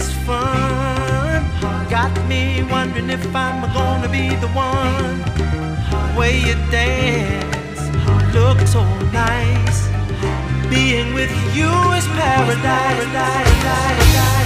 Is fun. Got me wondering if I'm gonna be the one. Way you dance, look so nice. Being with you is paradise. paradise.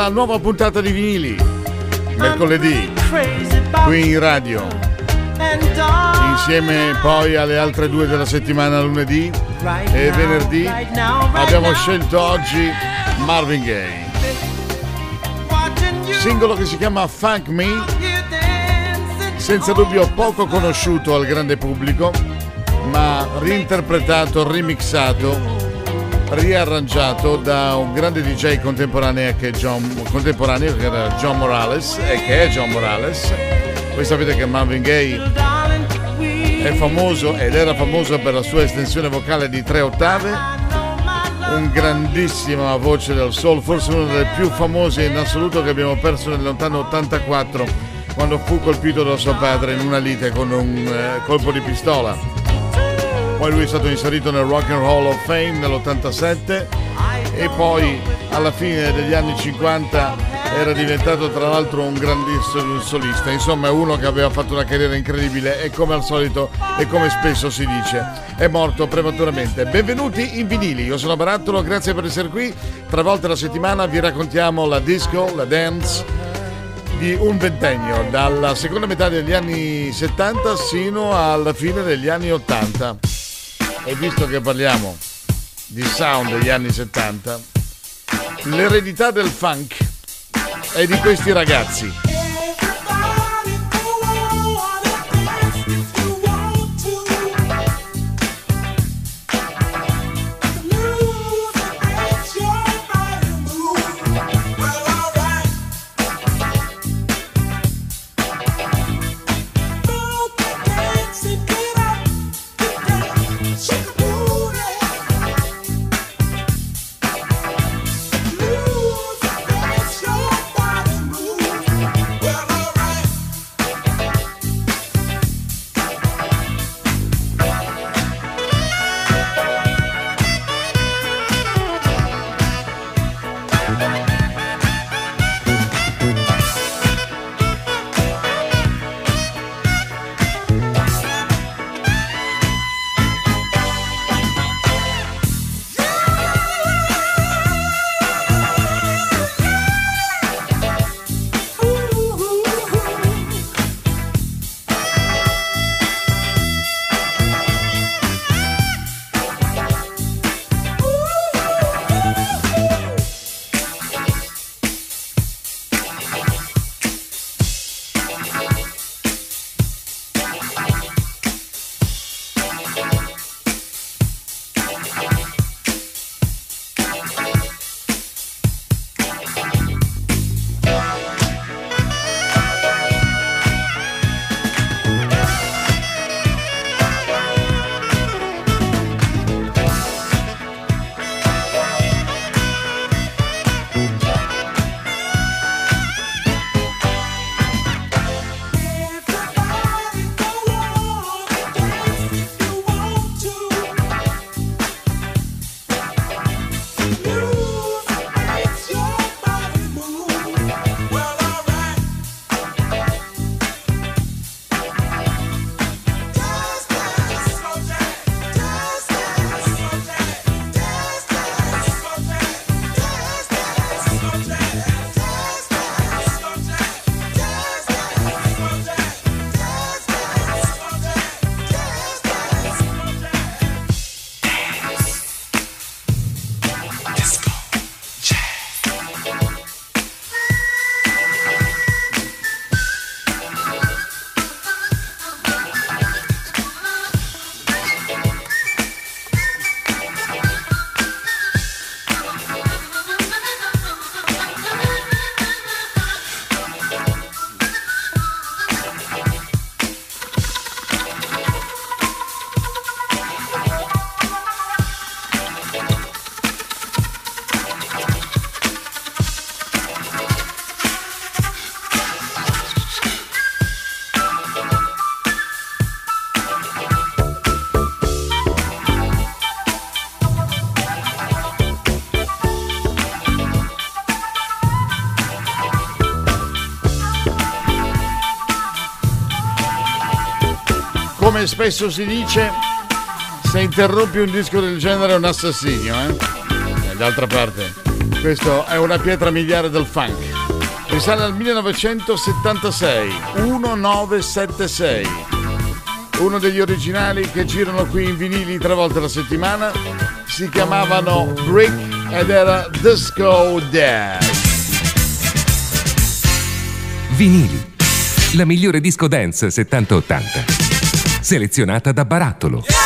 Cominciare la nuova puntata di vinili, mercoledì, qui in radio, insieme poi alle altre due della settimana, lunedì e venerdì, abbiamo scelto oggi Marvin Gaye, singolo che si chiama Funk Me, senza dubbio poco conosciuto al grande pubblico, ma reinterpretato, remixato, riarrangiato da un grande DJ contemporaneo che, John, contemporaneo che era John Morales e che è John Morales. Voi sapete che Marvin Gaye è famoso ed era famoso per la sua estensione vocale di tre ottave, un grandissima voce del soul, forse una delle più famose in assoluto che abbiamo perso nel lontano 84 quando fu colpito da suo padre in una lite con un eh, colpo di pistola. Poi lui è stato inserito nel Rock and Roll of Fame nell'87 e poi alla fine degli anni 50 era diventato tra l'altro un grandissimo solista, insomma è uno che aveva fatto una carriera incredibile e come al solito e come spesso si dice è morto prematuramente. Benvenuti in vinili, io sono Barattolo, grazie per essere qui, tre volte alla settimana vi raccontiamo la disco, la dance di un ventennio, dalla seconda metà degli anni 70 sino alla fine degli anni 80 e visto che parliamo di sound degli anni 70 l'eredità del funk è di questi ragazzi. Come spesso si dice, se interrompi un disco del genere è un assassinio, eh? E d'altra parte, questo è una pietra miliare del funk. Risale al 1976, 1976. Uno degli originali che girano qui in vinili tre volte alla settimana si chiamavano Brick ed era Disco Dad. Vinili. La migliore disco dance 70-80. Selezionata da Barattolo. Can't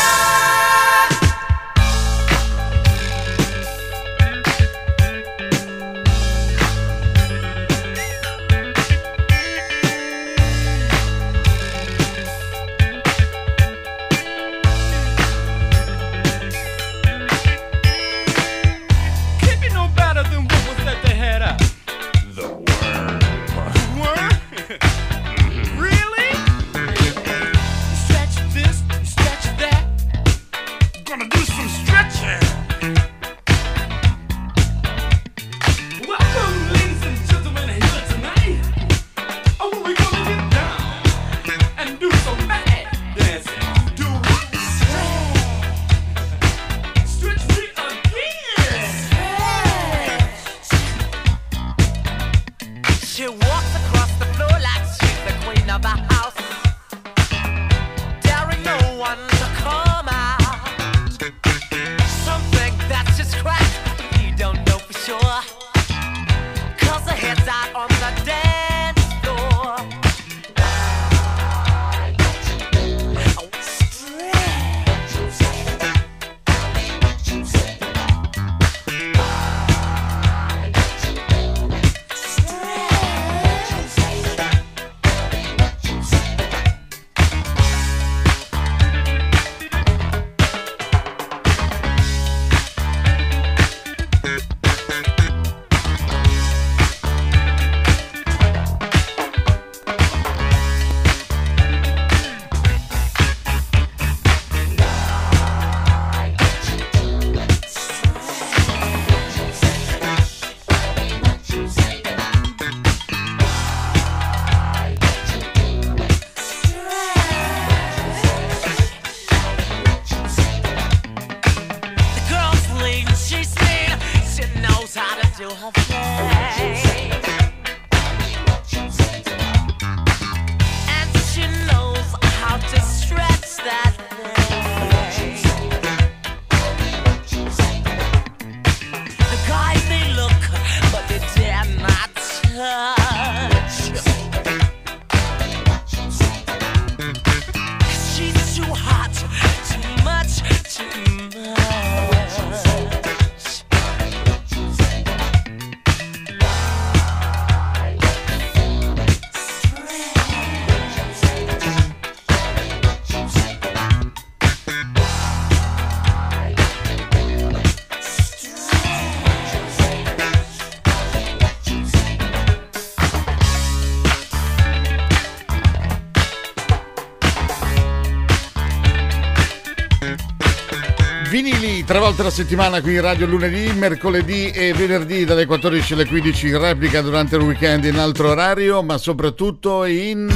Alla settimana qui in radio lunedì, mercoledì e venerdì dalle 14 alle 15 in replica durante il weekend in altro orario, ma soprattutto in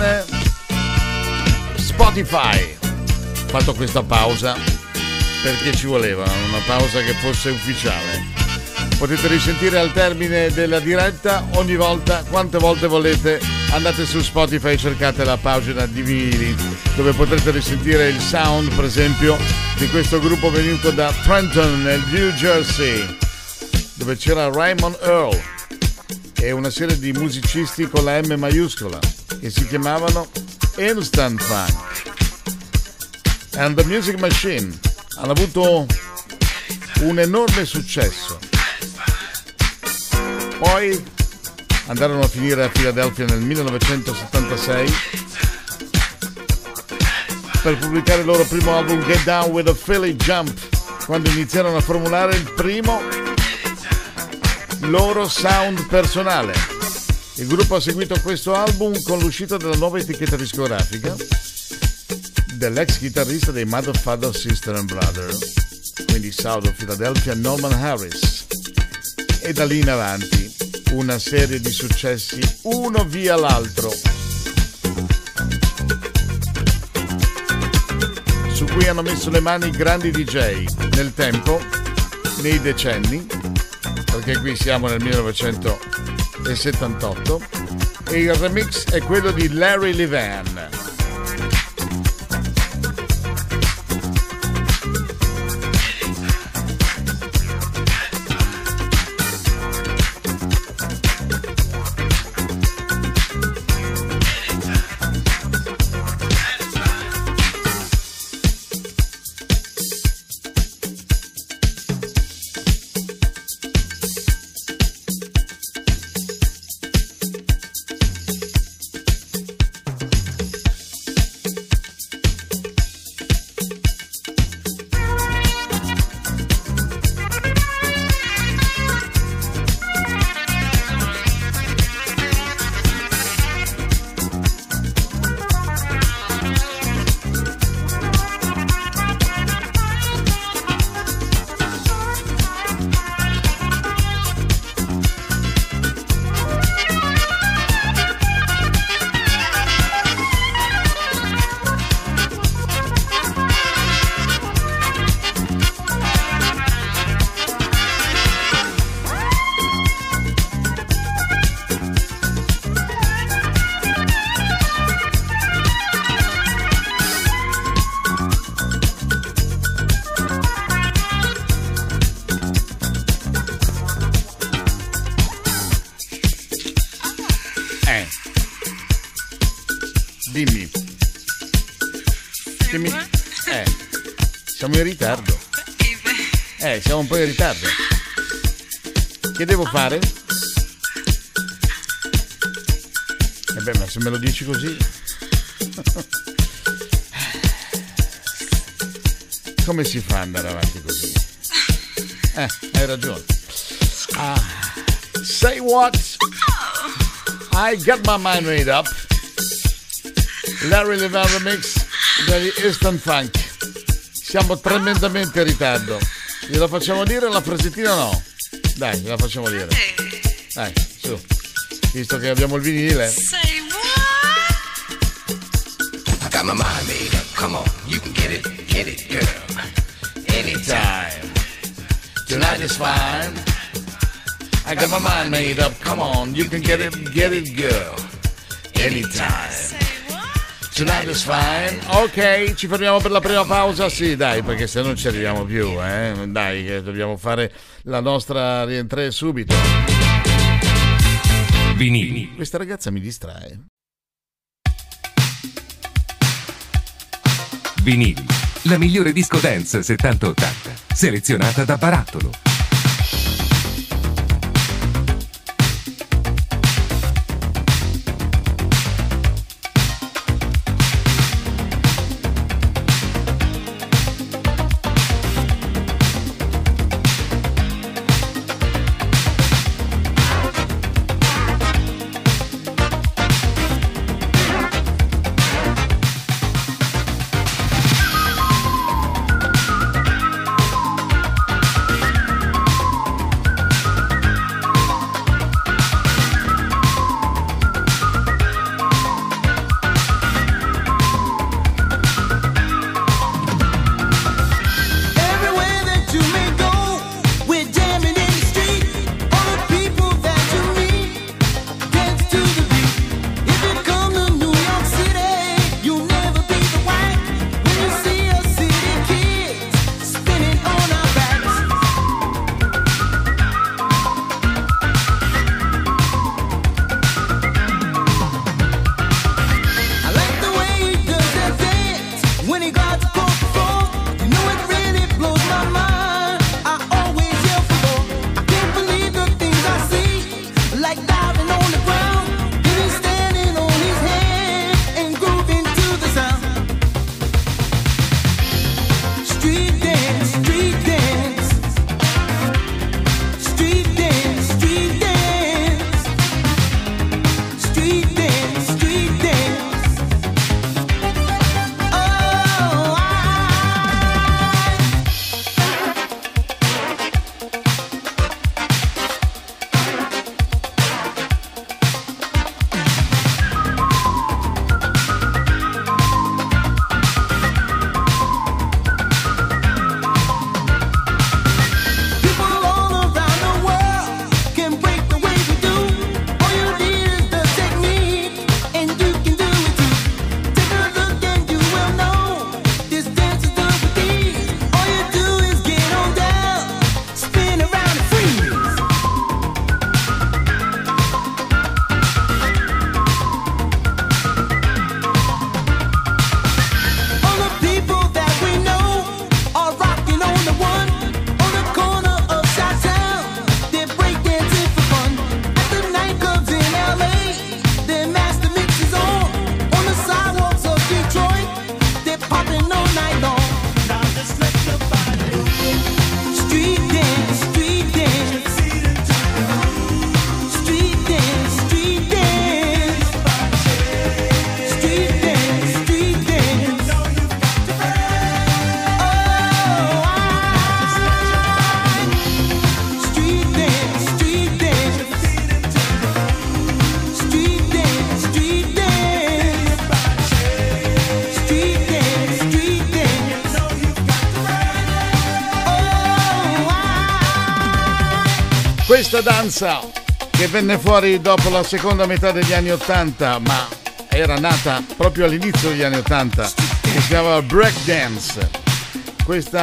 Spotify. Ho fatto questa pausa perché ci voleva una pausa che fosse ufficiale. Potete risentire al termine della diretta ogni volta, quante volte volete. Andate su Spotify e cercate la pagina di vinili dove potrete risentire il sound, per esempio, di questo gruppo venuto da Trenton nel New Jersey, dove c'era Raymond Earl e una serie di musicisti con la M maiuscola che si chiamavano Instant Funk. And the Music Machine hanno avuto un enorme successo. Poi andarono a finire a Filadelfia nel 1976 per pubblicare il loro primo album Get Down with a Philly Jump, quando iniziarono a formulare il primo loro sound personale. Il gruppo ha seguito questo album con l'uscita della nuova etichetta discografica dell'ex chitarrista dei Mother, Father, Sister and Brother, quindi South of Philadelphia, Norman Harris. E da lì in avanti una serie di successi, uno via l'altro. Su cui hanno messo le mani grandi DJ nel tempo, nei decenni, perché qui siamo nel 1978, e il remix è quello di Larry Levan. E beh, ma se me lo dici così. Come si fa ad andare avanti così? Eh, hai ragione. Ah, say what? I got my mind made up. Larry Levan Remix degli Instant Funk. Siamo tremendamente in ritardo. Gliela facciamo dire la fresettina o no? Dai, gliela facciamo dire. Dai, su. Visto che abbiamo il vinile. Got my mind made up. Come on, you can get it, get it, girl. Anytime. Time. Tonight is fine. I got my mind made up, come on, you can get it, get it girl, anytime. Tonight is fine. Ok, ci fermiamo per la prima pausa? Sì, dai, perché se non ci arriviamo più, eh. Dai, che dobbiamo fare la nostra rientrare subito. Vinili. Questa ragazza mi distrae. Vinili. La migliore disco dance 70-80. Selezionata da Barattolo. Danza che venne fuori dopo la seconda metà degli anni Ottanta, ma era nata proprio all'inizio degli anni Ottanta, che si chiamava breakdance. Questo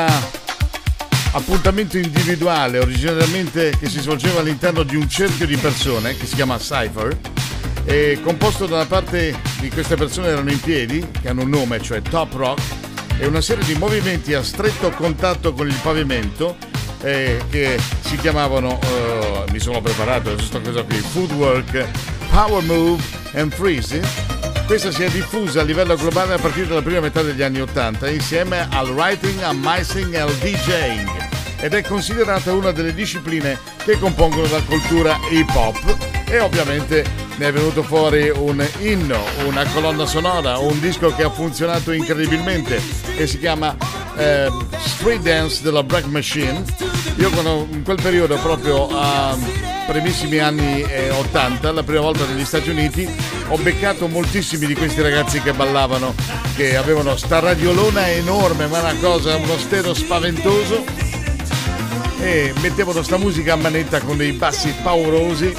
appuntamento individuale, originariamente che si svolgeva all'interno di un cerchio di persone, che si chiama Cypher, e composto da una parte di queste persone erano in piedi, che hanno un nome, cioè Top Rock, e una serie di movimenti a stretto contatto con il pavimento eh, che si chiamavano, eh, mi sono preparato, questa cosa qui, Footwork, Power Move and Freeze. Questa si è diffusa a livello globale a partire dalla prima metà degli anni 80 insieme al writing, al mixing e al DJing ed è considerata una delle discipline che compongono la cultura hip hop e ovviamente ne è venuto fuori un inno, una colonna sonora, un disco che ha funzionato incredibilmente e si chiama eh, Street Dance della Black Machine. Io quando, in quel periodo proprio a primissimi anni eh, 80, la prima volta negli Stati Uniti, ho beccato moltissimi di questi ragazzi che ballavano, che avevano sta radiolona enorme, ma una cosa, uno stereo spaventoso e mettevano sta musica a manetta con dei bassi paurosi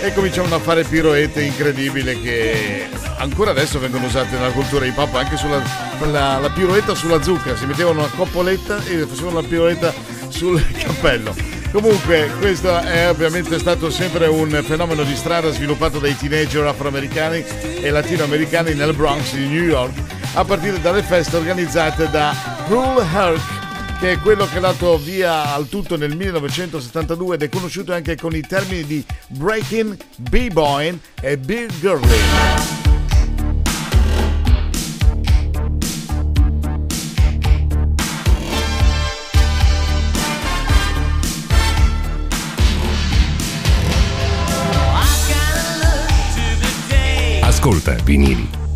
e cominciavano a fare piroette incredibili che ancora adesso vengono usate nella cultura hip hop anche sulla la, la piroetta sulla zucca si mettevano una coppoletta e facevano la piroetta sul cappello. Comunque questo è ovviamente stato sempre un fenomeno di strada sviluppato dai teenager afroamericani e latinoamericani nel Bronx di New York a partire dalle feste organizzate da Rule Herc che è quello che ha dato via al tutto nel 1972 ed è conosciuto anche con i termini di breaking, b-boying e big Ascolta vinili.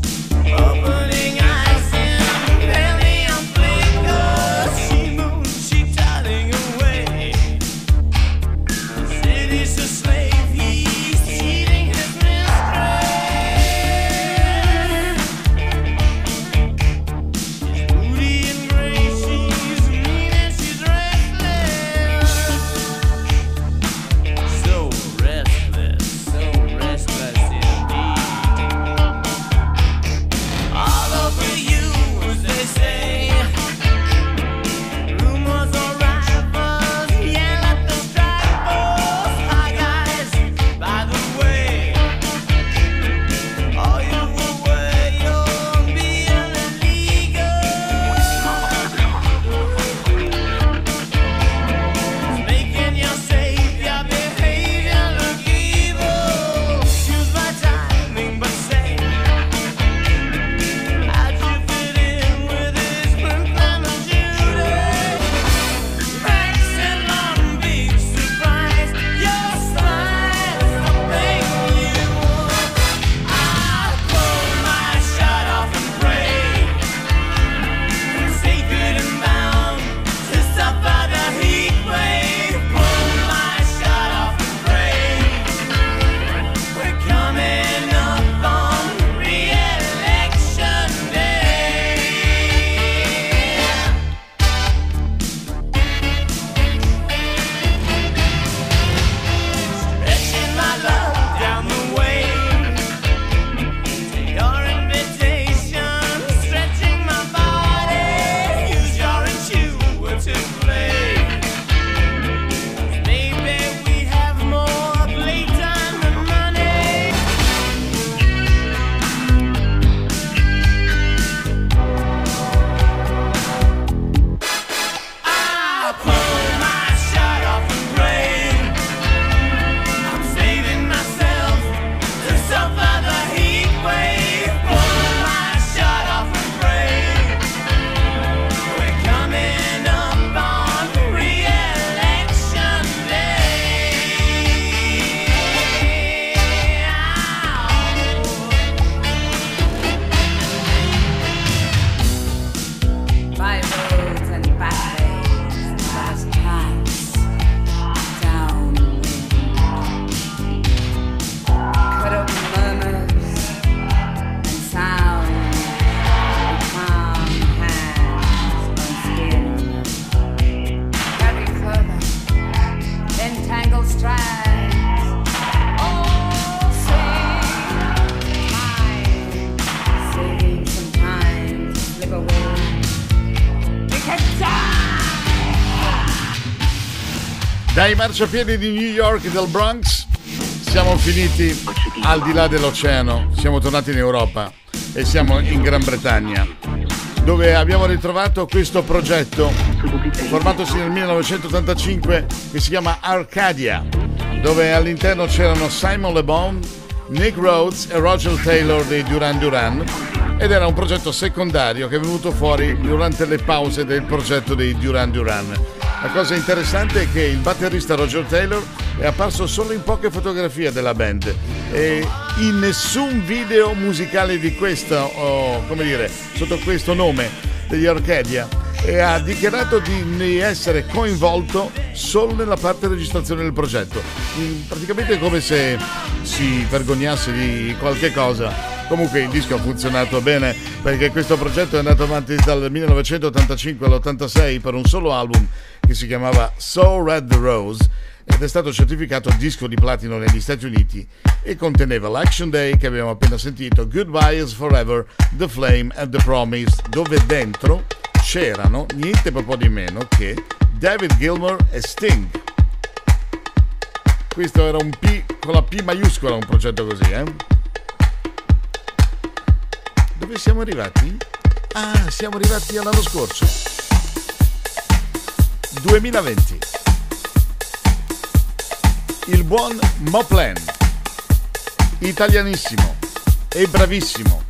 Dai marciapiedi di New York e del Bronx siamo finiti al di là dell'oceano, siamo tornati in Europa e siamo in Gran Bretagna, dove abbiamo ritrovato questo progetto formatosi nel 1985 che si chiama Arcadia, dove all'interno c'erano Simon Le Bon, Nick Rhodes e Roger Taylor dei Duran Duran ed era un progetto secondario che è venuto fuori durante le pause del progetto dei Duran Duran. La cosa interessante è che il batterista Roger Taylor è apparso solo in poche fotografie della band. E in nessun video musicale di questo, o come dire, sotto questo nome degli Arcadia. E ha dichiarato di essere coinvolto solo nella parte registrazione del progetto. Mm, Praticamente è come se si vergognasse di qualche cosa. Comunque il disco ha funzionato bene perché questo progetto è andato avanti dal 1985 all'86 per un solo album che si chiamava So Red the Rose ed è stato certificato disco di platino negli Stati Uniti e conteneva l'Action Day che abbiamo appena sentito, Goodbye is Forever, The Flame and The Promise, dove dentro c'erano niente po' di meno che David Gilmour e Sting. Questo era un P con la P maiuscola, un progetto così, eh? Dove siamo arrivati? Ah, siamo arrivati all'anno scorso. 2020. Il buon Moplan, italianissimo e bravissimo,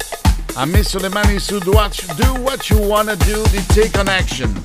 ha messo le mani su Do What, do what You Wanna Do di Take on Action.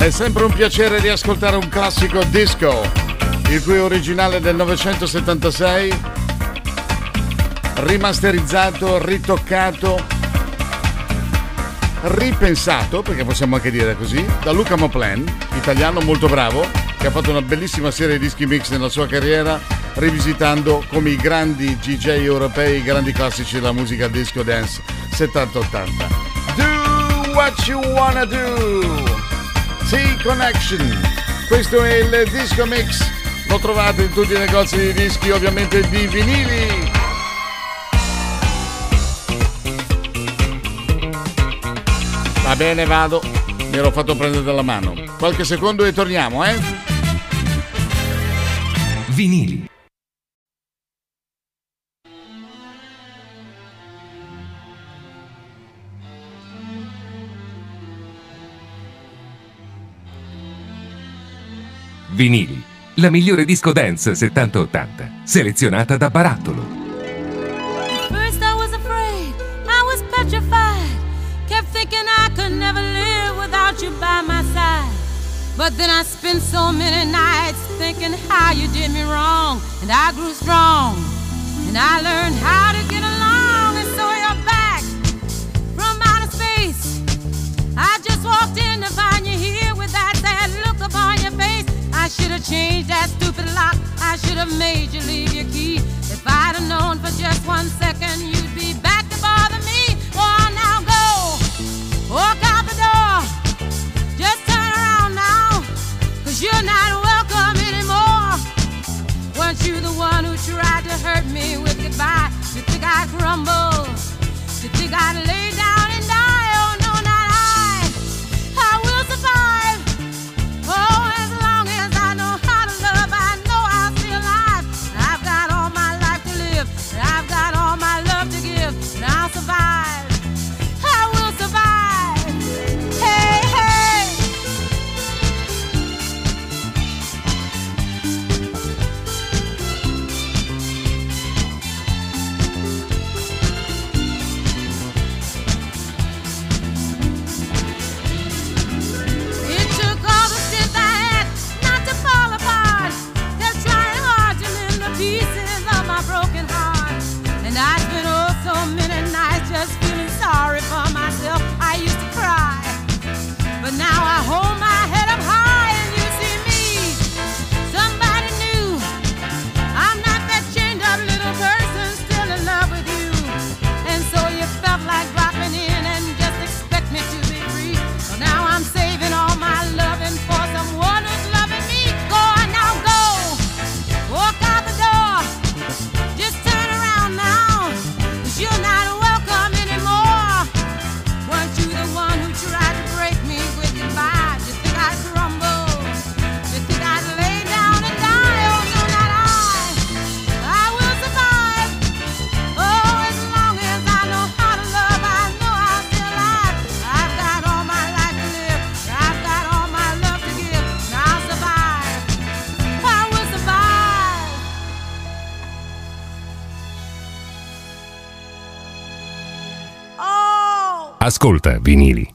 È sempre un piacere riascoltare un classico disco, il cui originale del 1976 rimasterizzato, ritoccato, ripensato, perché possiamo anche dire così, da Luca Moplen, italiano molto bravo, che ha fatto una bellissima serie di dischi mix nella sua carriera, rivisitando come i grandi DJ europei, i grandi classici della musica disco dance 70-80. Do what you wanna do! T-Connection! Questo è il disco mix, lo trovate in tutti i negozi di dischi, ovviamente di vinili. Va bene, vado. Mi ero fatto prendere dalla mano. Qualche secondo e torniamo, eh? Vinili. Vinili. La migliore disco dance 70-80, selezionata da Barattolo. First I was afraid, I was petrified. Kept thinking I could never live without you by my side. But then I spent so many nights thinking how you did me wrong. And I grew strong. And I learned how to get should have changed that stupid lock. I should have made you leave your key. If I'd have known for just one second you'd be back to bother me. Oh, now go. Walk out the door. Just turn around now. Cause you're not welcome anymore. Weren't you the one who tried to hurt me with goodbye? You think I'd crumble? You think I'd lay down Ascolta vinili.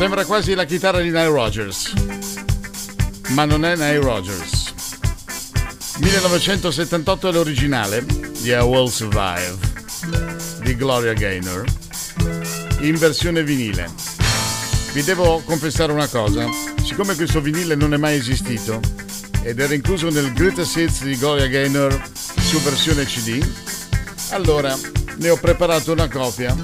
Sembra quasi la chitarra di Nile Rogers, ma non è Nile Rogers. 1978 è l'originale di I Will Survive di Gloria Gaynor in versione vinile. Vi devo confessare una cosa, siccome questo vinile non è mai esistito ed era incluso nel Greatest Hits di Gloria Gaynor su versione CD, allora ne ho preparato una copia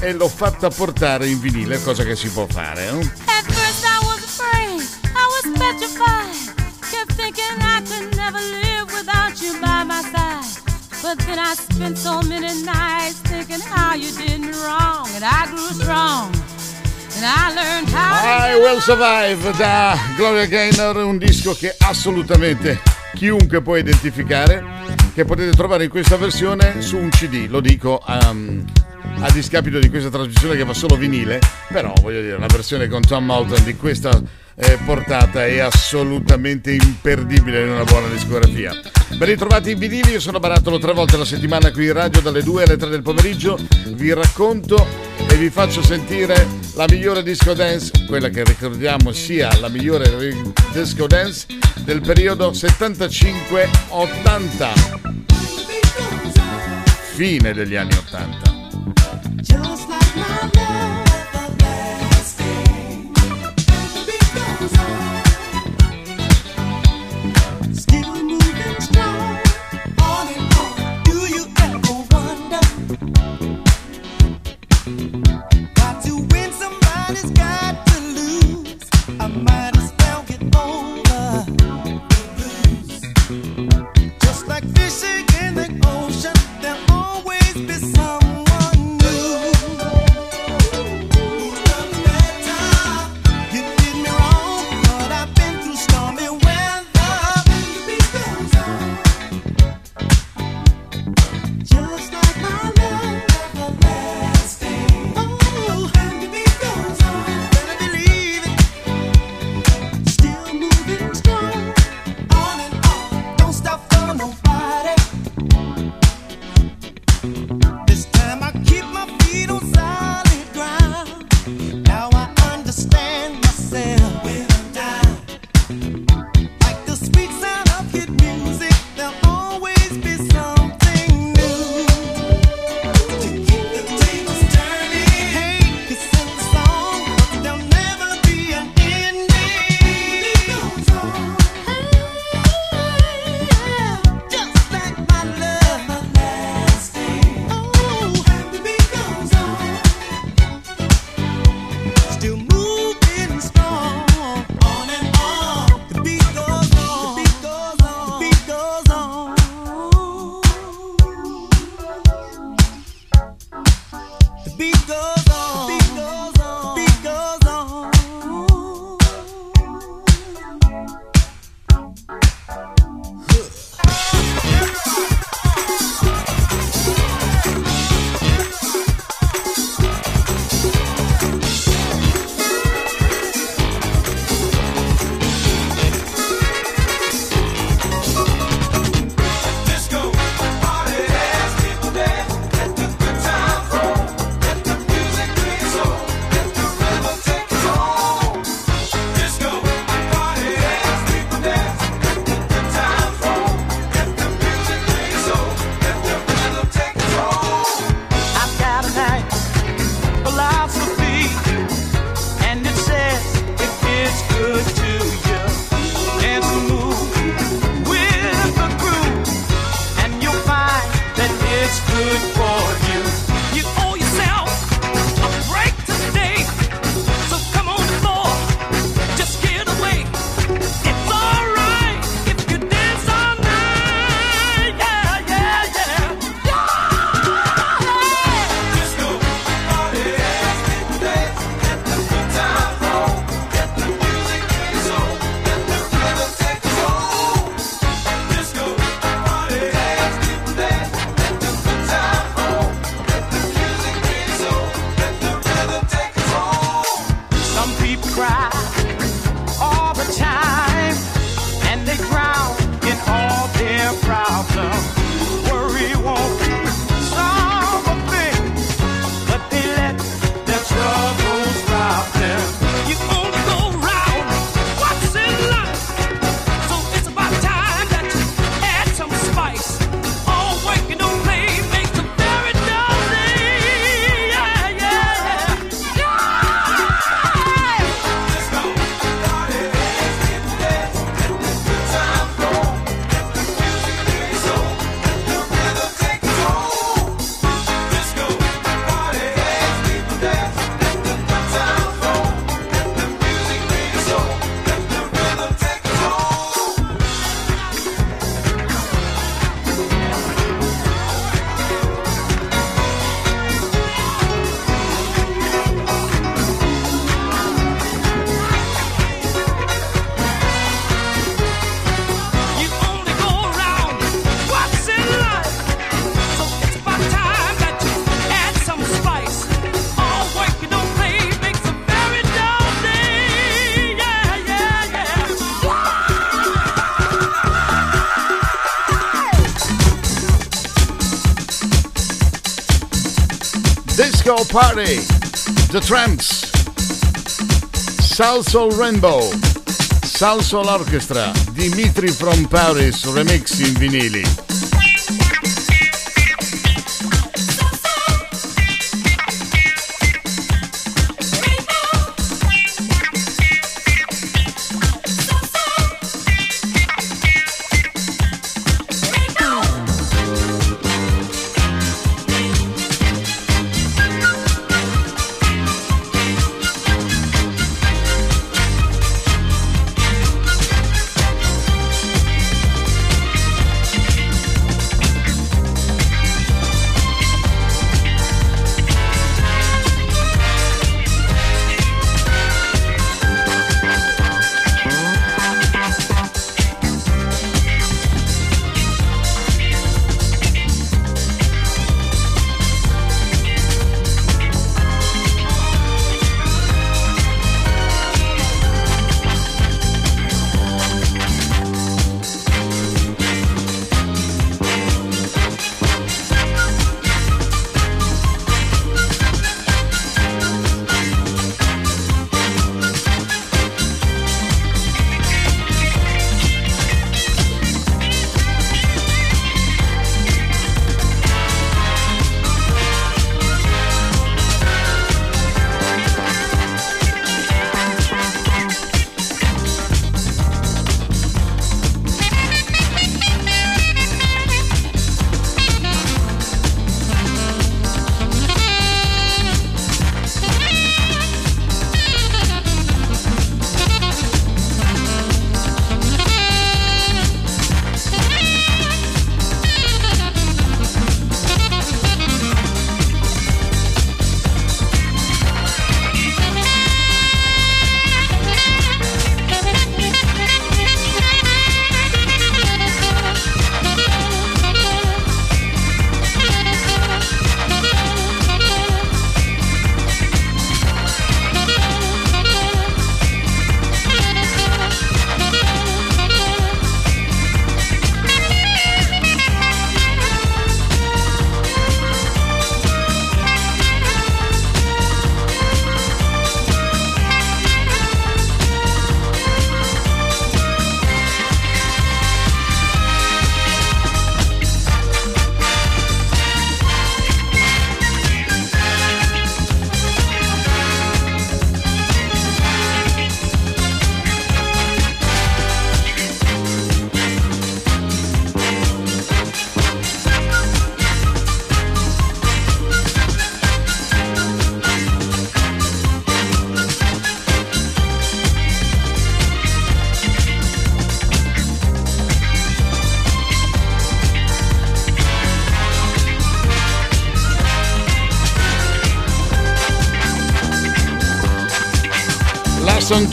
e l'ho fatta portare in vinile, cosa che si può fare. eh? At first I was afraid, I was petrified. Kept thinking I could never live without you by my side. But then I spent so many nights thinking how you did me wrong. And I grew strong. And I learned how I Will Survive da Gloria Gaynor, un disco che assolutamente chiunque può identificare, che potete trovare in questa versione su un CD, lo dico um, a discapito di questa trasmissione che fa solo vinile, però voglio dire, la versione con Tom Moulton di questa eh, portata è assolutamente imperdibile in una buona discografia. Ben ritrovati in vinili, io sono Barattolo tre volte alla settimana qui in radio dalle 2 alle 3 del pomeriggio, vi racconto e vi faccio sentire la migliore disco dance, quella che ricordiamo sia la migliore disco dance del periodo 75-80, fine degli anni 80. Just like my love Party, The Tramps, Salsoul Rainbow, Salsoul Orchestra, Dimitri from Paris, remix in vinili.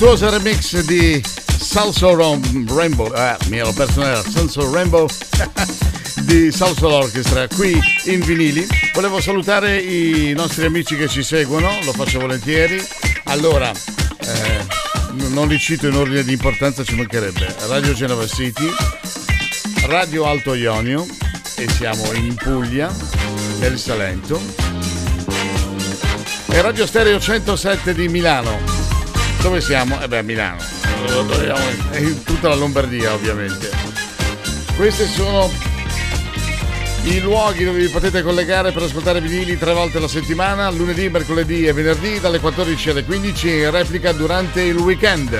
La sontuosa remix di Salso Rainbow, eh, mi ero perso nella Salso Rainbow di Salso Orchestra qui in vinili. Volevo salutare i nostri amici che ci seguono, lo faccio volentieri. Allora, eh, non li cito in ordine di importanza, ci mancherebbe. Radio Genova City, Radio Alto Ionio e siamo in Puglia, nel Salento. E Radio Stereo 107 di Milano. Dove siamo? Eh beh, a Milano. In tutta la Lombardia, ovviamente. Questi sono i luoghi dove vi potete collegare per ascoltare vinili tre volte alla settimana, lunedì, mercoledì e venerdì dalle 14 alle 15 e in replica durante il weekend.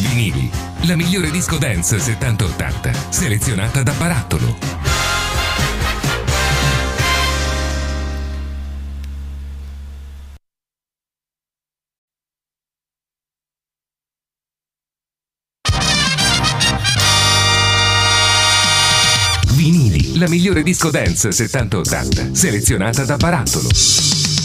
Vinili, la migliore disco dance 70-80, selezionata da Barattolo. Disco dance 70-80, selezionata da Barattolo.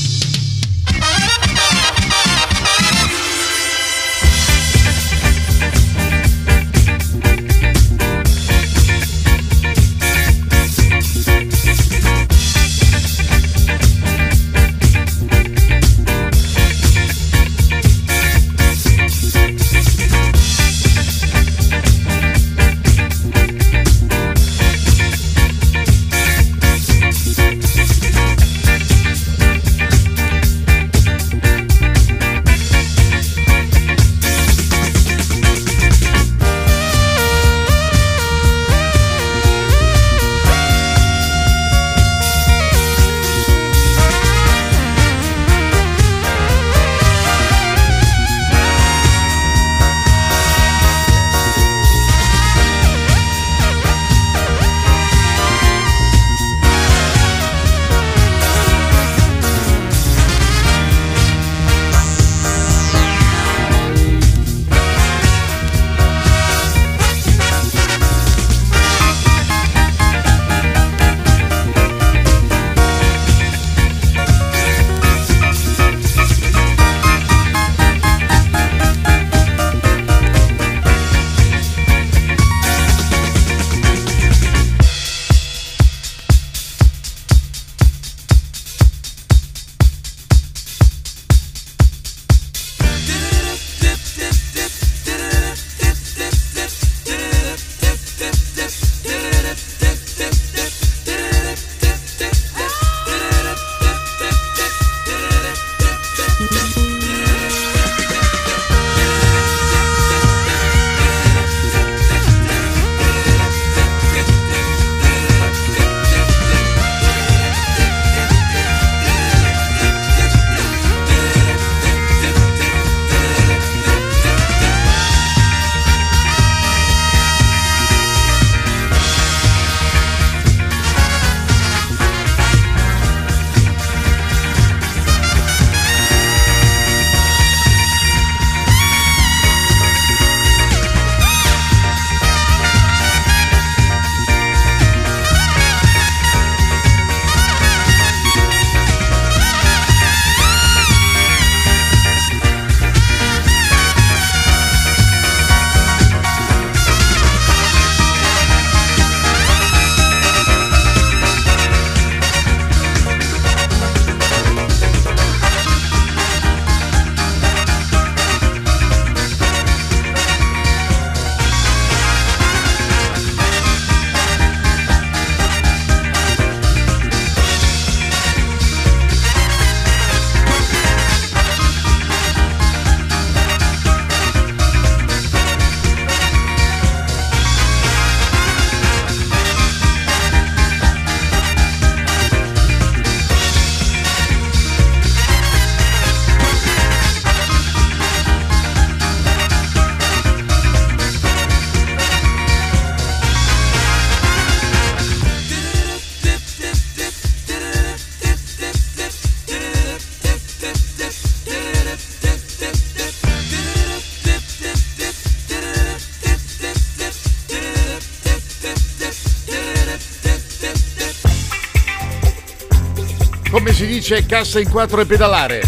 Dice cassa in quattro e pedalare.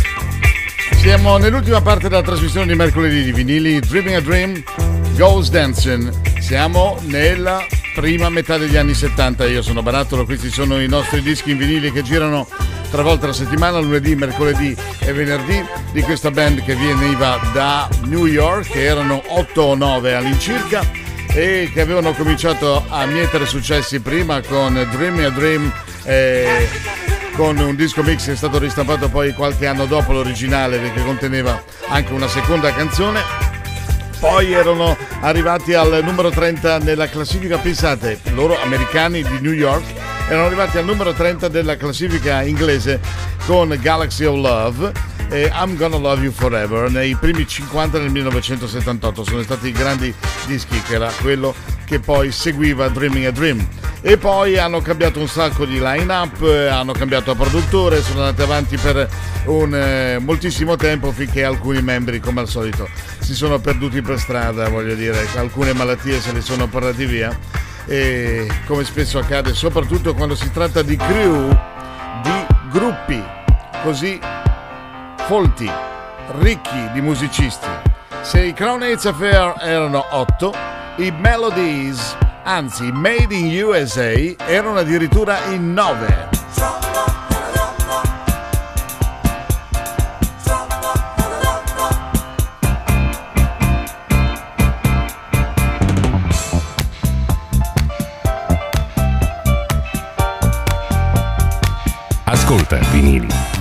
Siamo nell'ultima parte della trasmissione di mercoledì di vinili Dreaming a Dream Goes Dancing. Siamo nella prima metà degli anni 70. Io sono Barattolo, questi sono i nostri dischi in vinili che girano tre volte alla settimana, lunedì, mercoledì e venerdì, di questa band che veniva da New York, che erano 8 o 9 all'incirca e che avevano cominciato a mietere successi prima con Dreaming a Dream. eh, con un disco mix che è stato ristampato poi qualche anno dopo l'originale perché conteneva anche una seconda canzone. Poi erano arrivati al numero 30 nella classifica, pensate, loro americani di New York, erano arrivati al numero 30 della classifica inglese con Galaxy of Love e I'm Gonna Love You Forever nei primi 50 nel 1978. Sono stati i grandi dischi che era quello che poi seguiva Dreaming a Dream. E poi hanno cambiato un sacco di line-up, eh, hanno cambiato produttore, sono andati avanti per un eh, moltissimo tempo finché alcuni membri, come al solito, si sono perduti per strada, voglio dire, alcune malattie se le sono portati via. E come spesso accade, soprattutto quando si tratta di crew, di gruppi così folti, ricchi di musicisti. Se i Crown Aids Affair erano 8, i Melodies, anzi Made in USA, erano addirittura in 9. Ascolta vinili.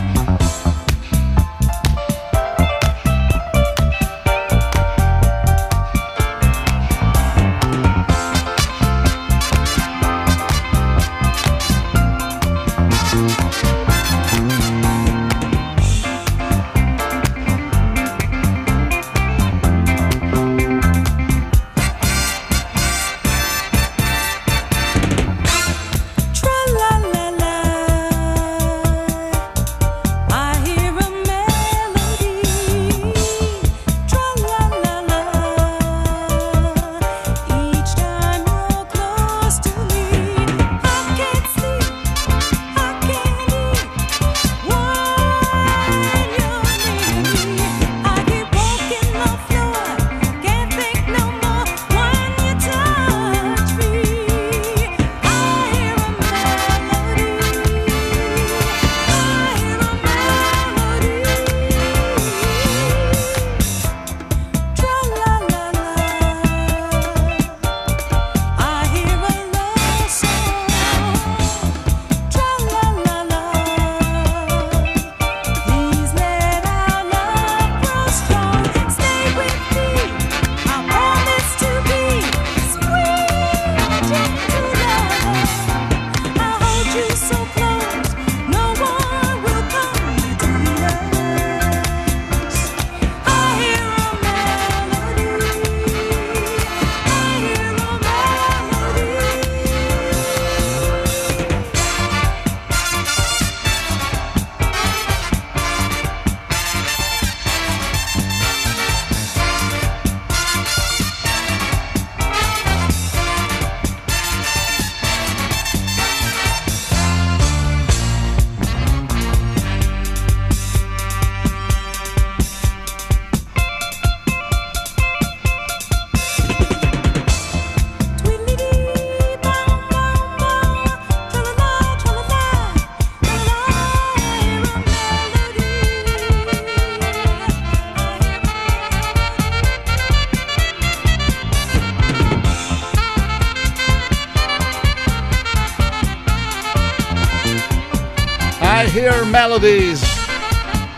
Melodies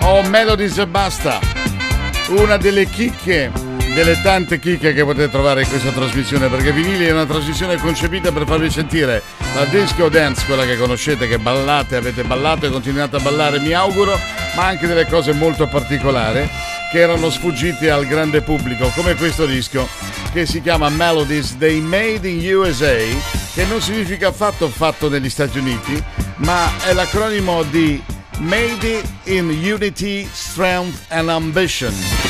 o Melodies e basta. Una delle chicche, delle tante chicche che potete trovare in questa trasmissione, perché Vinili è una trasmissione concepita per farvi sentire la disco dance, quella che conoscete, che ballate, avete ballato e continuate a ballare, mi auguro, ma anche delle cose molto particolari che erano sfuggite al grande pubblico, come questo disco che si chiama Melodies dei Made in USA, che non significa affatto fatto negli Stati Uniti, ma è l'acronimo di Made in Unity, Strength and Ambition. Of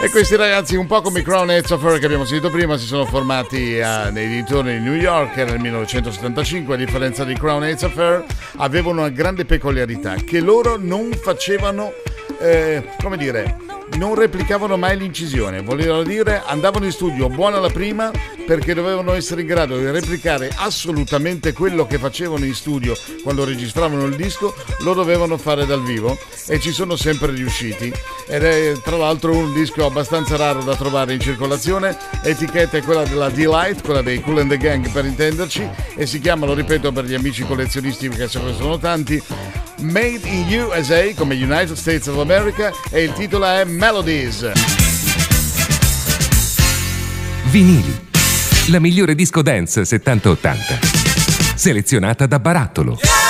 E questi ragazzi, un po' come i Crown Etzafer che abbiamo sentito prima, si sono formati eh, nei dintorni di New York nel 1975. A differenza di Crown Etzafer, avevano una grande peculiarità che loro non facevano, eh, come dire, non replicavano mai l'incisione. Voleva dire, andavano in studio buona la prima perché dovevano essere in grado di replicare assolutamente quello che facevano in studio quando registravano il disco, lo dovevano fare dal vivo e ci sono sempre riusciti. Ed è tra l'altro un disco abbastanza raro da trovare in circolazione. Etichetta è quella della Delight, quella dei Cool and the Gang per intenderci, e si chiama, lo ripeto per gli amici collezionisti che sono tanti, Made in USA come United States of America e il titolo è Melodies. Vinili. La migliore disco dance 70-80. Selezionata da Barattolo. Midnight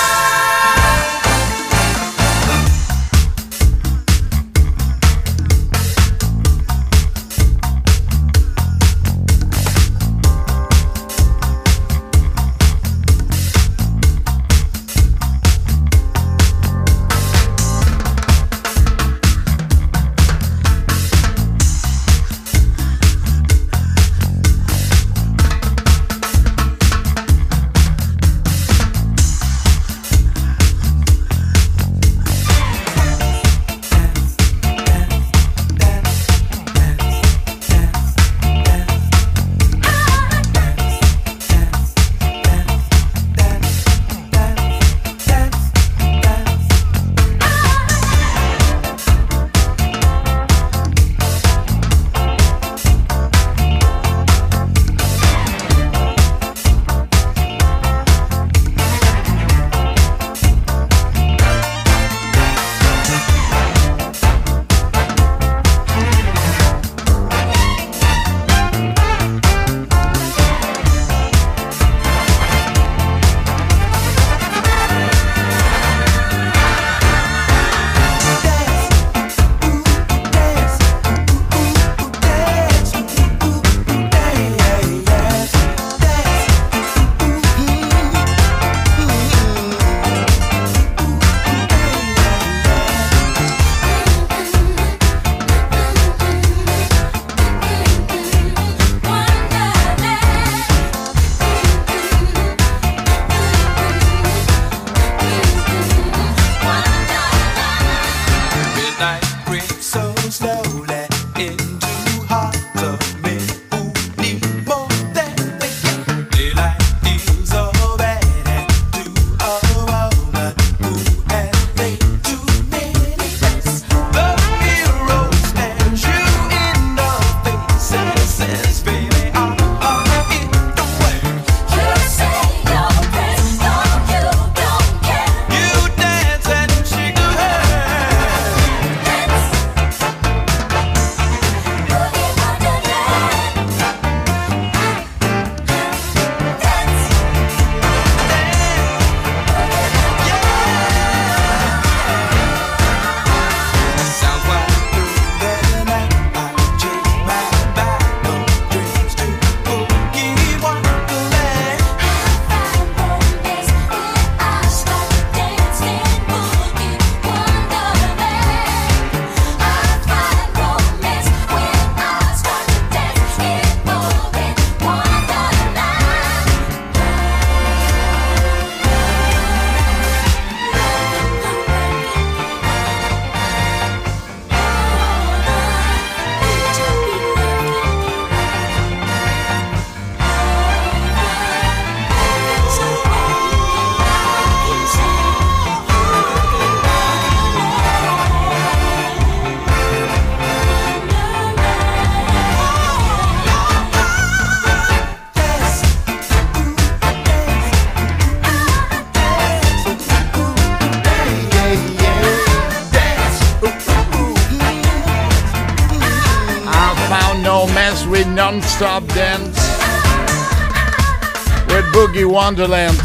Wonderland.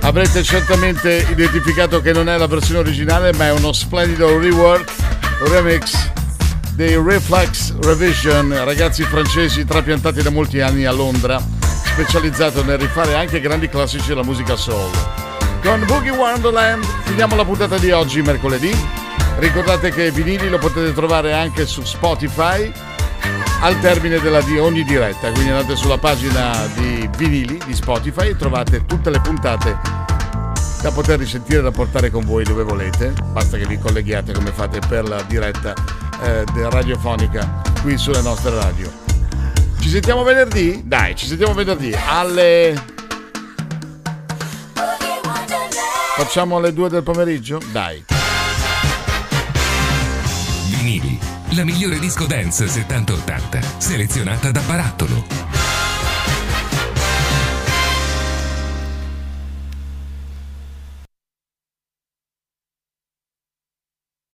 Avrete certamente identificato che non è la versione originale, ma è uno splendido rework, remix dei Reflex Revision, ragazzi francesi trapiantati da molti anni a Londra, specializzato nel rifare anche grandi classici della musica soul. Con Boogie Wonderland finiamo la puntata di oggi, mercoledì. Ricordate che Vinili lo potete trovare anche su Spotify al termine della di ogni diretta, quindi andate sulla pagina di Vinili di Spotify e trovate tutte le puntate da poter risentire e da portare con voi dove volete. Basta che vi colleghiate come fate per la diretta eh, radiofonica qui sulle nostre radio. Ci sentiamo venerdì? Dai, ci sentiamo venerdì alle Facciamo alle 2 del pomeriggio? Dai. Vinili, la migliore disco dance 70-80, selezionata da Barattolo.